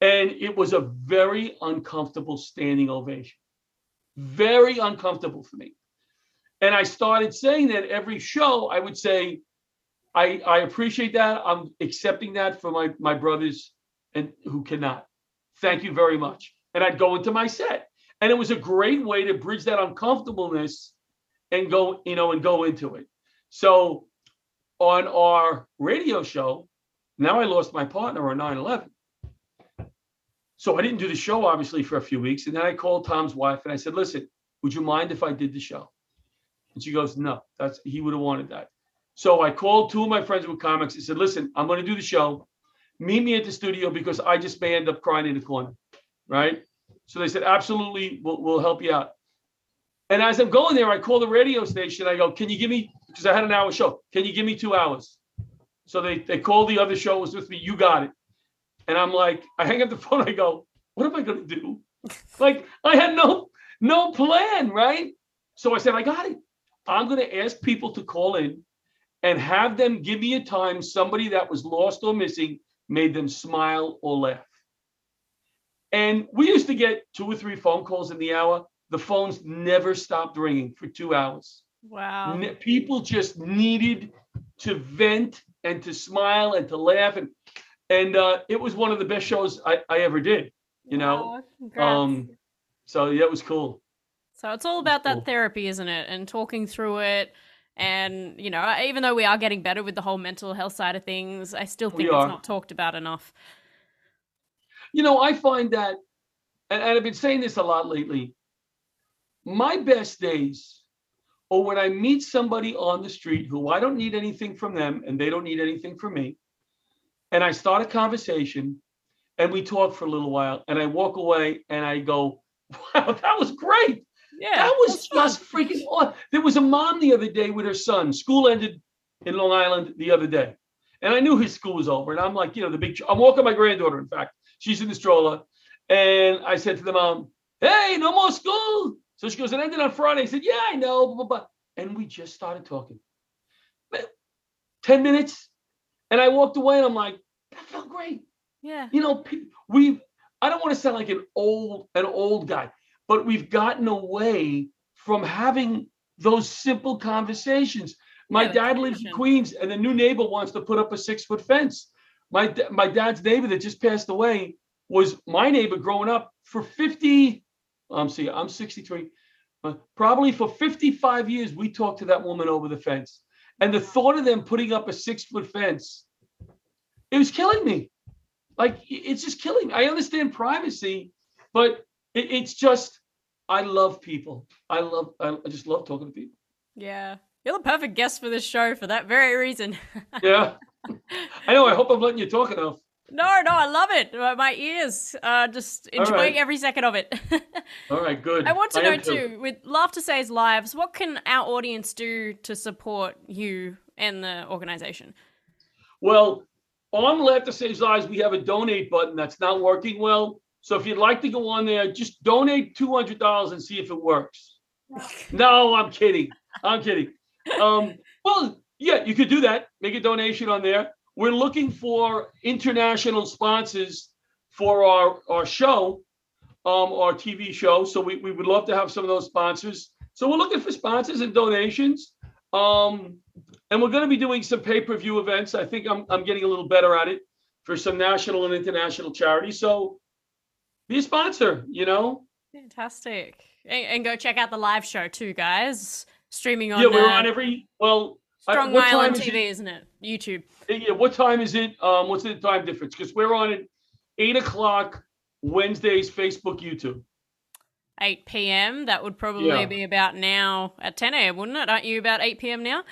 And it was a very uncomfortable standing ovation, very uncomfortable for me. And I started saying that every show, I would say, I, I appreciate that. I'm accepting that for my, my brothers and who cannot. Thank you very much. And I'd go into my set. And it was a great way to bridge that uncomfortableness and go, you know, and go into it. So on our radio show, now I lost my partner on 9-11. So I didn't do the show obviously for a few weeks. And then I called Tom's wife and I said, listen, would you mind if I did the show? And she goes, no, that's he would have wanted that. So I called two of my friends with comics and said, listen, I'm going to do the show. Meet me at the studio because I just may end up crying in the corner. Right. So they said, absolutely, we'll, we'll help you out. And as I'm going there, I call the radio station. I go, can you give me, because I had an hour show, can you give me two hours? So they, they called the other show was with me. You got it. And I'm like, I hang up the phone. I go, what am I going to do? like I had no, no plan. Right. So I said, I got it. I'm going to ask people to call in and have them give me a time somebody that was lost or missing made them smile or laugh. And we used to get two or three phone calls in the hour. The phones never stopped ringing for two hours. Wow. Ne- People just needed to vent and to smile and to laugh. And and uh, it was one of the best shows I, I ever did, you know. Wow, congrats. Um, so yeah, it was cool. So it's all about that Cool. therapy, isn't it? And talking through it. And, you know, even though we are getting better with the whole mental health side of things, I still We think it's are. not talked about enough. You know, I find that, and, and I've been saying this a lot lately. My best days are when I meet somebody on the street who I don't need anything from them and they don't need anything from me. And I start a conversation and we talk for a little while, and I walk away, and I go, "Wow, that was great! Yeah. that was that's fun. just freaking awesome." There was a mom the other day with her son. School ended in Long Island the other day, and I knew his school was over, and I'm like, you know, the big. I'm walking my granddaughter. In fact, she's in the stroller, and I said to the mom, "Hey, no more school." So she goes, "It ended on Friday." I said, "Yeah, I know." Blah, blah, blah. And we just started talking. Man, Ten minutes, and I walked away, and I'm like, "That felt great." Yeah. you know, we I don't want to sound like an old an old guy, but we've gotten away from having those simple conversations. My Yeah, dad lives in. Queens, and the new neighbor wants to put up a six foot fence. My my dad's neighbor that just passed away was my neighbor growing up for 50. I'm see, I'm 63. uh, probably for 55 years, we talked to that woman over the fence. And the thought of them putting up a six foot fence, it was killing me like it's just killing me. I understand privacy, but it, it's just I love people. I love I just love talking to people. Yeah. You're the perfect guest for this show for that very reason. Yeah. I know. I hope I'm letting you talk enough. No, no, I love it. Uh, My ears are just enjoying right. every second of it. All right, good. I want to am know too, with Laughter Saves Lives, what can our audience do to support you and the organization? Well, on Laughter Saves Lives, we have a donate button that's not working well. So if you'd like to go on there, just donate two hundred dollars and see if it works. no, I'm kidding. I'm kidding. Um, well, yeah, you could do that. Make a donation on there. We're looking for international sponsors for our our show, um, our TV show. So we, we would love to have some of those sponsors. So we're looking for sponsors and donations. Um, and we're going to be doing some pay-per-view events. I think I'm I'm getting a little better at it for some national and international charities. So be a sponsor, you know. Fantastic. And, and go check out the live show too, guys. Streaming on, yeah, we're uh, on every well. I- Strong time Island is TV, isn't it? YouTube. Yeah, what time is it? Um, what's the time difference? Because we're on at eight o'clock Wednesdays, Facebook, YouTube. 8 p.m. That would probably Yeah. be about now at 10 a.m., wouldn't it? Aren't you about 8 p.m. now?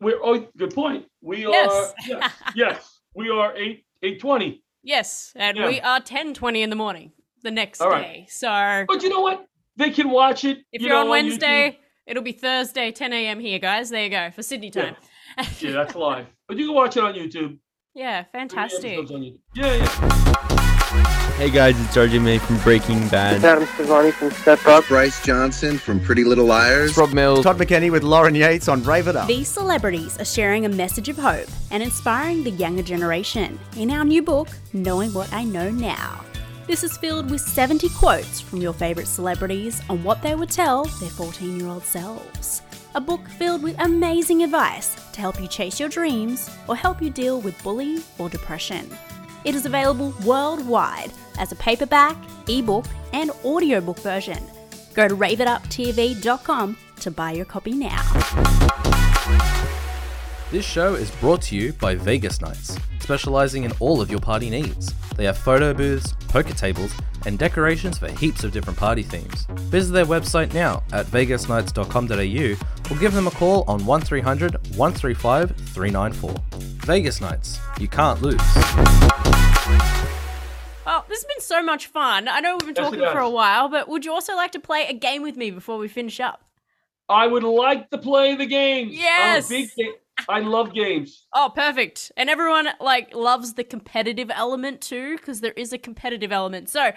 We're oh, good point. We Yes. are yes, yes, we are eight eight twenty. Yes, and Yeah. we are 10:20 in the morning the next right. day. So But you know what? They can watch it. if you are know, on. Wednesday, it'll be Thursday 10 a.m. here, guys. There you go for Sydney time. Yeah, that's live. But you can watch it on YouTube. Yeah, fantastic. YouTube. Yeah, yeah. Hey guys, it's RJ May from Breaking Bad. Adam Sevani from Step Up. Bryce Johnson from Pretty Little Liars. It's Rob Mills. Todd McKenney with Lauren Yates on Rave It Up. These celebrities are sharing a message of hope and inspiring the younger generation in our new book, Knowing What I Know Now. This is filled with 70 quotes from your favourite celebrities on what they would tell their 14 year old selves. A book filled with amazing advice to help you chase your dreams or help you deal with bullying or depression. It is available worldwide as a paperback, ebook, and audiobook version. Go to raveituptv.com to buy your copy now. This show is brought to you by Vegas Nights, specializing in all of your party needs. They have photo booths, poker tables, and decorations for heaps of different party themes. Visit their website now at vegasnights.com.au or give them a call on 1300 135 394. Vegas Nights, you can't lose. Oh, this has been so much fun. I know we've been Yes, talking for a while, but would you also like to play a game with me before we finish up? I would like to play the games. I'm a Yes. big ga- I love games. Oh, perfect. And everyone like loves the competitive element too because there is a competitive element. So,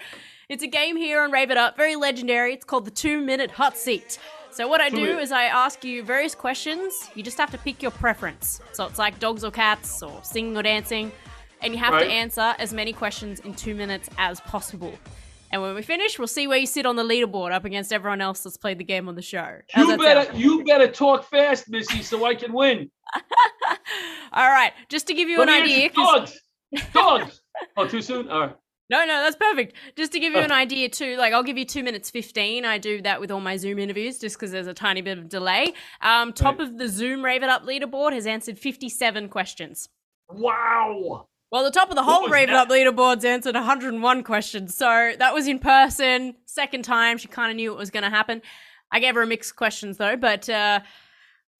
it's a game here on Rave It Up, very legendary. It's called the 2-minute hot seat. So what I do is I ask you various questions. You just have to pick your preference. So it's like dogs or cats or singing or dancing, and you have Right. to answer as many questions in 2 minutes as possible. And when we finish, we'll see where you sit on the leaderboard up against everyone else that's played the game on the show. How's You better sound? you better talk fast, Missy, so I can win. All right, just to give you Let an idea. Dogs. Dogs. Oh, too soon? All right. No, no, that's perfect. Just to give Oh. you an idea too, like I'll give you two minutes fifteen. I do that with all my Zoom interviews, just because there's a tiny bit of delay. Um, top Right. of the Zoom Rave It Up leaderboard has answered fifty-seven questions. Wow. Well, the top of the What whole was Rave It? Up leaderboard's answered 101 questions. So that was in person. Second time, she kind of knew it was going to happen. I gave her a mixed questions though, but uh,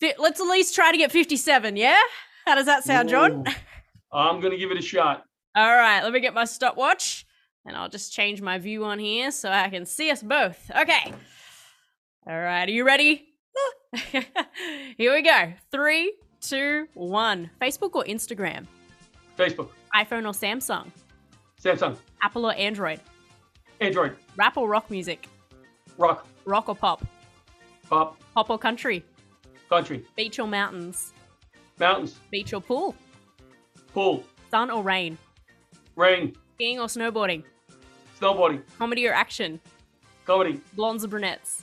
let's at least try to get 57. Yeah, how does that sound, John? I'm gonna give it a shot. All right, let me get my stopwatch and I'll just change my view on here so I can see us both. Okay. All right, are you ready? here we go. Three, two, one. Facebook or Instagram? Facebook, iPhone or Samsung? Samsung, Apple or Android? Android, Rap or rock music? rock, Rock or pop? pop, Pop or country? country, Beach or mountains? mountains, Beach or pool? pool, Sun or rain? rain, Skiing or snowboarding? snowboarding, Comedy or action? comedy, Blondes or brunettes?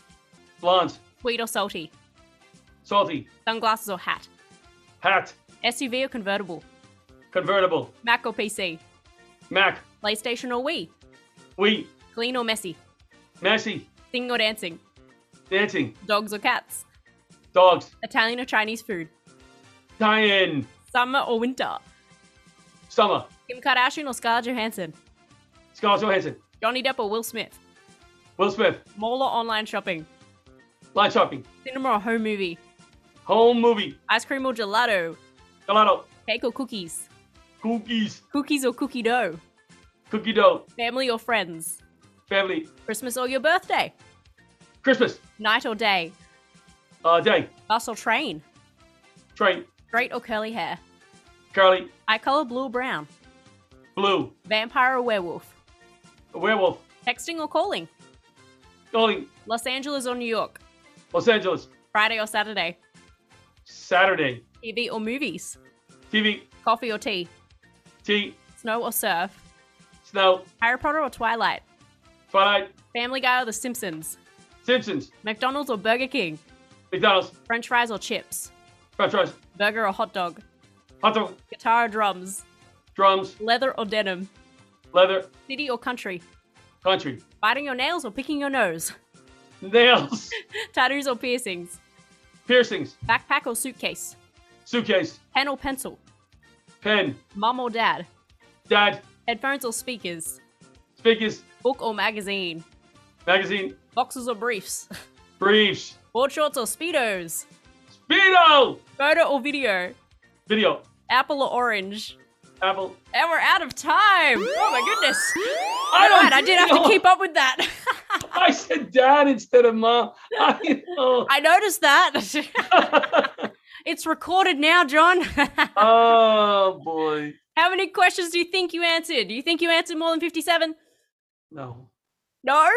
blondes, Sweet or salty? salty, Sunglasses or hat? hat, SUV or convertible? Convertible, Mac or PC? Mac, PlayStation or Wii? Wii. Clean or messy? messy, Singing or dancing? dancing, Dogs or cats? dogs, Italian or Chinese food? tie-in, Summer or winter? summer, Kim Kardashian or Scarlett Johansson? Scarlett Johansson, Johnny Depp or Will Smith? Will Smith, Mall or online shopping? line shopping, Cinema or home movie? home movie, Ice cream or gelato? gelato, Cake or cookies? Cookies, Cookies or cookie dough? cookie dough, Family or friends? family, Christmas or your birthday? Christmas, Night or day? uh, day, Bus or train? train, Straight or curly hair? Curly. Eye color blue or brown? blue, Vampire or werewolf? werewolf, Texting or calling? calling, Los Angeles or New York? Los Angeles, Friday or Saturday? Saturday, TV or movies? TV, Coffee or tea? Tea, Snow or surf? snow, Harry Potter or Twilight? Twilight, Family Guy or The Simpsons? Simpsons, McDonald's or Burger King? McDonald's, French fries or chips? French fries, Burger or hot dog? hot dog, Guitar or drums? drums, Leather or denim? leather, City or country? country, Biting your nails or picking your nose? nails, Tattoos or piercings? piercings, Backpack or suitcase? suitcase, Pen or pencil? Pen, Mum or dad? dad, Headphones or speakers? speakers, Book or magazine? magazine, Boxes or briefs? briefs, Board shorts or speedos? speedo, Photo or video? video, Apple or orange? apple. And we're out of time. Oh my goodness. I don't Alright, I did have to keep up with that. I said dad instead of mom. I know. I noticed that. It's recorded now, John. oh boy, How many questions do you think you answered? Do you think you answered more than 57? no, No?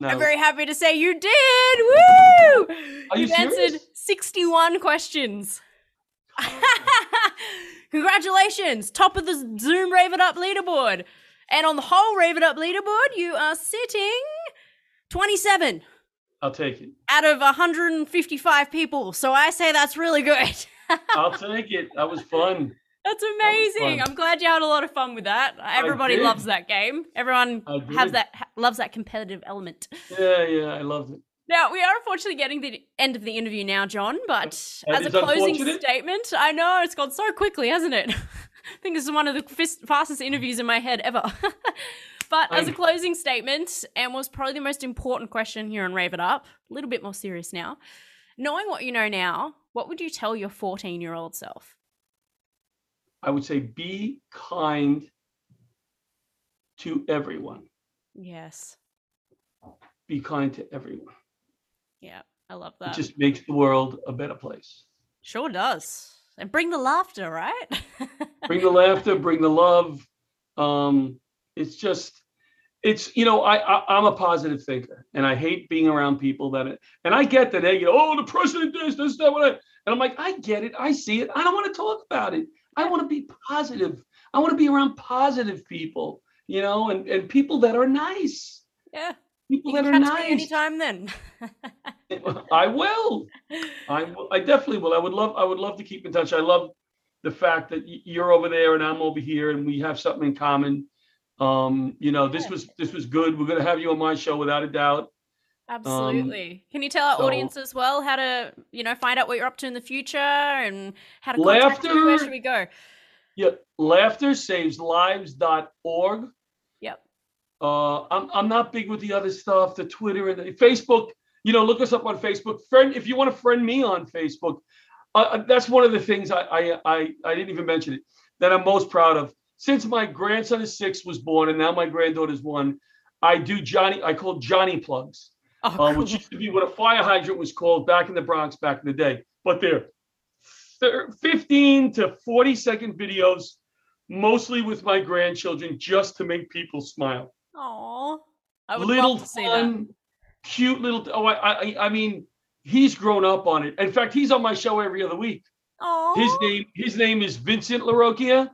no. I'm very happy to say you did. Woo! Are you You've answered 61 questions. Congratulations, top of the Zoom Rave It Up leaderboard. And on the whole Rave It Up leaderboard, you are sitting 27 I'll take it. out of 155 people. So I say that's really good. I'll take it. That was fun. That's amazing. fun. I'm glad you had a lot of fun with that. Everybody loves that game. Everyone has that loves that competitive element. Yeah, yeah, I loved it. Now, we are unfortunately getting the end of the interview now, John, but That as a closing statement, I know it's gone so quickly, hasn't it? I think this is one of the fastest interviews in my head ever. but as a closing statement, and was probably the most important question here on Rave It Up, a little bit more serious now. Knowing what you know now, what would you tell your 14 year old self? I would say be kind to everyone. Yes. Be kind to everyone. Yeah, I love that. It just makes the world a better place. Sure does. And bring the laughter, right? Bring the laughter, bring the love. Um, it's just, it's you know, I, I I'm a positive thinker, and I hate being around people that. And I get the negative. Oh, the president this, this, that, what. I, and I'm like, I get it. I see it. I don't want to talk about it. I want to be positive. I want to be around positive people, you know, and and people that are nice. yeah. People that are nice. anytime then. I will. I will. I definitely will. I would love. I would love to keep in touch. I love the fact that you're over there and I'm over here, and we have something in common. Um, you know, this was this was good. We're gonna have you on my show without a doubt. Absolutely. Can you tell our so- audience as well how to, you know, find out what you're up to in the future and how to contact you? Where Laughter. should we go? Yeah, laughterSavesLives.org. Yep. Uh, I'm I'm not big with the other stuff, the Twitter and the Facebook. You know, look us up on Facebook. Friend, if you want to friend me on Facebook, uh, uh, that's one of the things I, I I I didn't even mention it that I'm most proud of. Since my grandson is six was born and now my granddaughter's one, I do Johnny. I call Johnny plugs, Oh, um, which used to be what a fire hydrant was called back in the Bronx back in the day. But they're 15 to 40 second videos, mostly with my grandchildren, just to make people smile Aw. I would little love to see that. fun, cute little. Oh, I, I, I mean, he's grown up on it. In fact, he's on my show every other week. Aw. His name, his name is Vincent LaRocchia,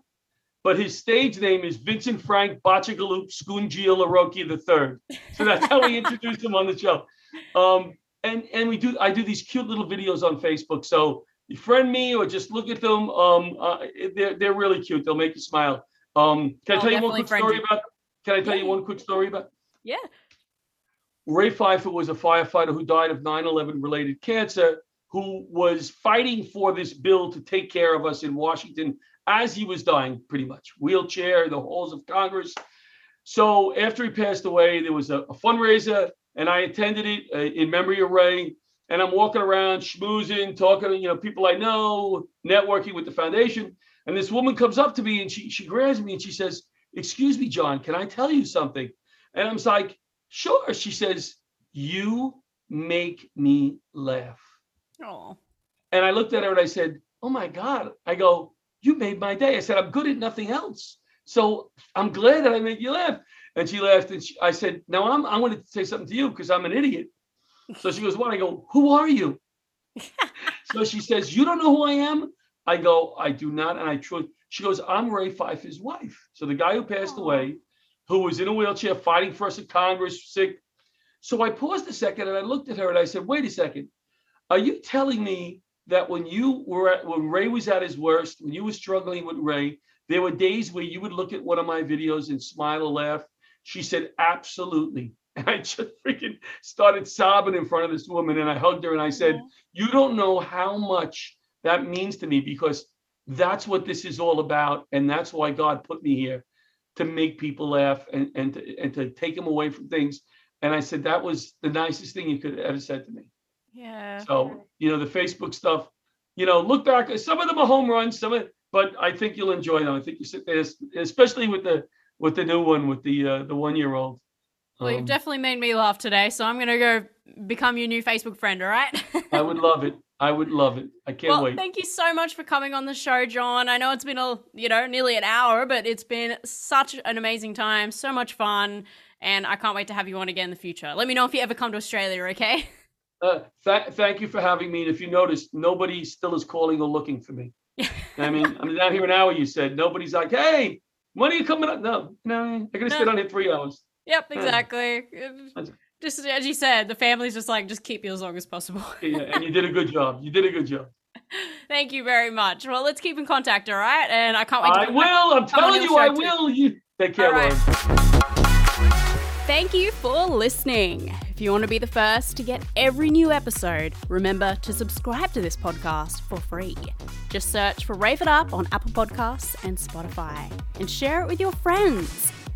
but his stage name is Vincent Frank Bachagaloop Skungia LaRocchia III. So that's how we introduced him on the show. Um, and and we do, I do these cute little videos on Facebook. So you friend me or just look at them. Um, uh, they're they're really cute. They'll make you smile. Um, can I I'll tell you one quick story about? Can I tell Yeah. you one quick story about? Yeah. Ray Pfeifer was a firefighter who died of 9 11 related cancer, who was fighting for this bill to take care of us in Washington as he was dying, pretty much. Wheelchair, the halls of Congress. So after he passed away, there was a, a fundraiser, and I attended it uh, in memory of Ray. And I'm walking around, schmoozing, talking to you know people I know, networking with the foundation. And this woman comes up to me and she she grabs me and she says, "Excuse me, John, can I tell you something?" And I'm like, "Sure." She says, "You make me laugh." Oh. And I looked at her and I said, "Oh my God!" I go, "You made my day." I said, "I'm good at nothing else, so I'm glad that I made you laugh." And she laughed, and she, I said, "Now I'm I'm going to say something to you because I'm an idiot." So she goes, "What?" I go, "Who are you?" so she says, "You don't know who I am." I go, "I do not," and I truly. She goes, "I'm Ray Pfeifer's wife." So the guy who passed Aw. away, who was in a wheelchair fighting for us at Congress, sick. So I paused a second and I looked at her and I said, "Wait a second. Are you telling me that when you were at, when Ray was at his worst, when you were struggling with Ray, there were days where you would look at one of my videos and smile or laugh?" She said, "Absolutely." And I just freaking started sobbing in front of this woman and I hugged her and I said, "You don't know how much that means to me because that's what this is all about and that's why God put me here to make people laugh and and to, and to take them away from things." And I said, "That was the nicest thing you could have ever said to me." Yeah. So, you know, the Facebook stuff, you know, look back. Some of them are home runs, some of but I think you'll enjoy them. I think you sit there, especially with the with the new one with the uh, the one year old. Well, you've definitely made me laugh today, so I'm going to go become your new Facebook friend, all right? I would love it. I would love it. I can't well, wait. thank you so much for coming on the show, John. I know it's been a, you know, nearly an hour, but it's been such an amazing time, so much fun, and I can't wait to have you on again in the future. Let me know if you ever come to Australia, okay? Uh, th- thank you for having me. And if you notice, nobody still is calling or looking for me. I mean, I'm down here an hour. You said nobody's like, "Hey, when are you coming up?" No, no, I gotta No. sit on here three hours. Yep, exactly. That's- Just as you said, the family's just like, just keep you as long as possible. Yeah, and you did a good job. You did a good job. Thank you very much. Well, let's keep in contact, all right? And I can't wait to I will. I'm telling you, I will. You take care, All right. Lauren. Thank you for listening. If you want to be the first to get every new episode, remember to subscribe to this podcast for free. Just search for Rave It Up on Apple Podcasts and Spotify and share it with your friends.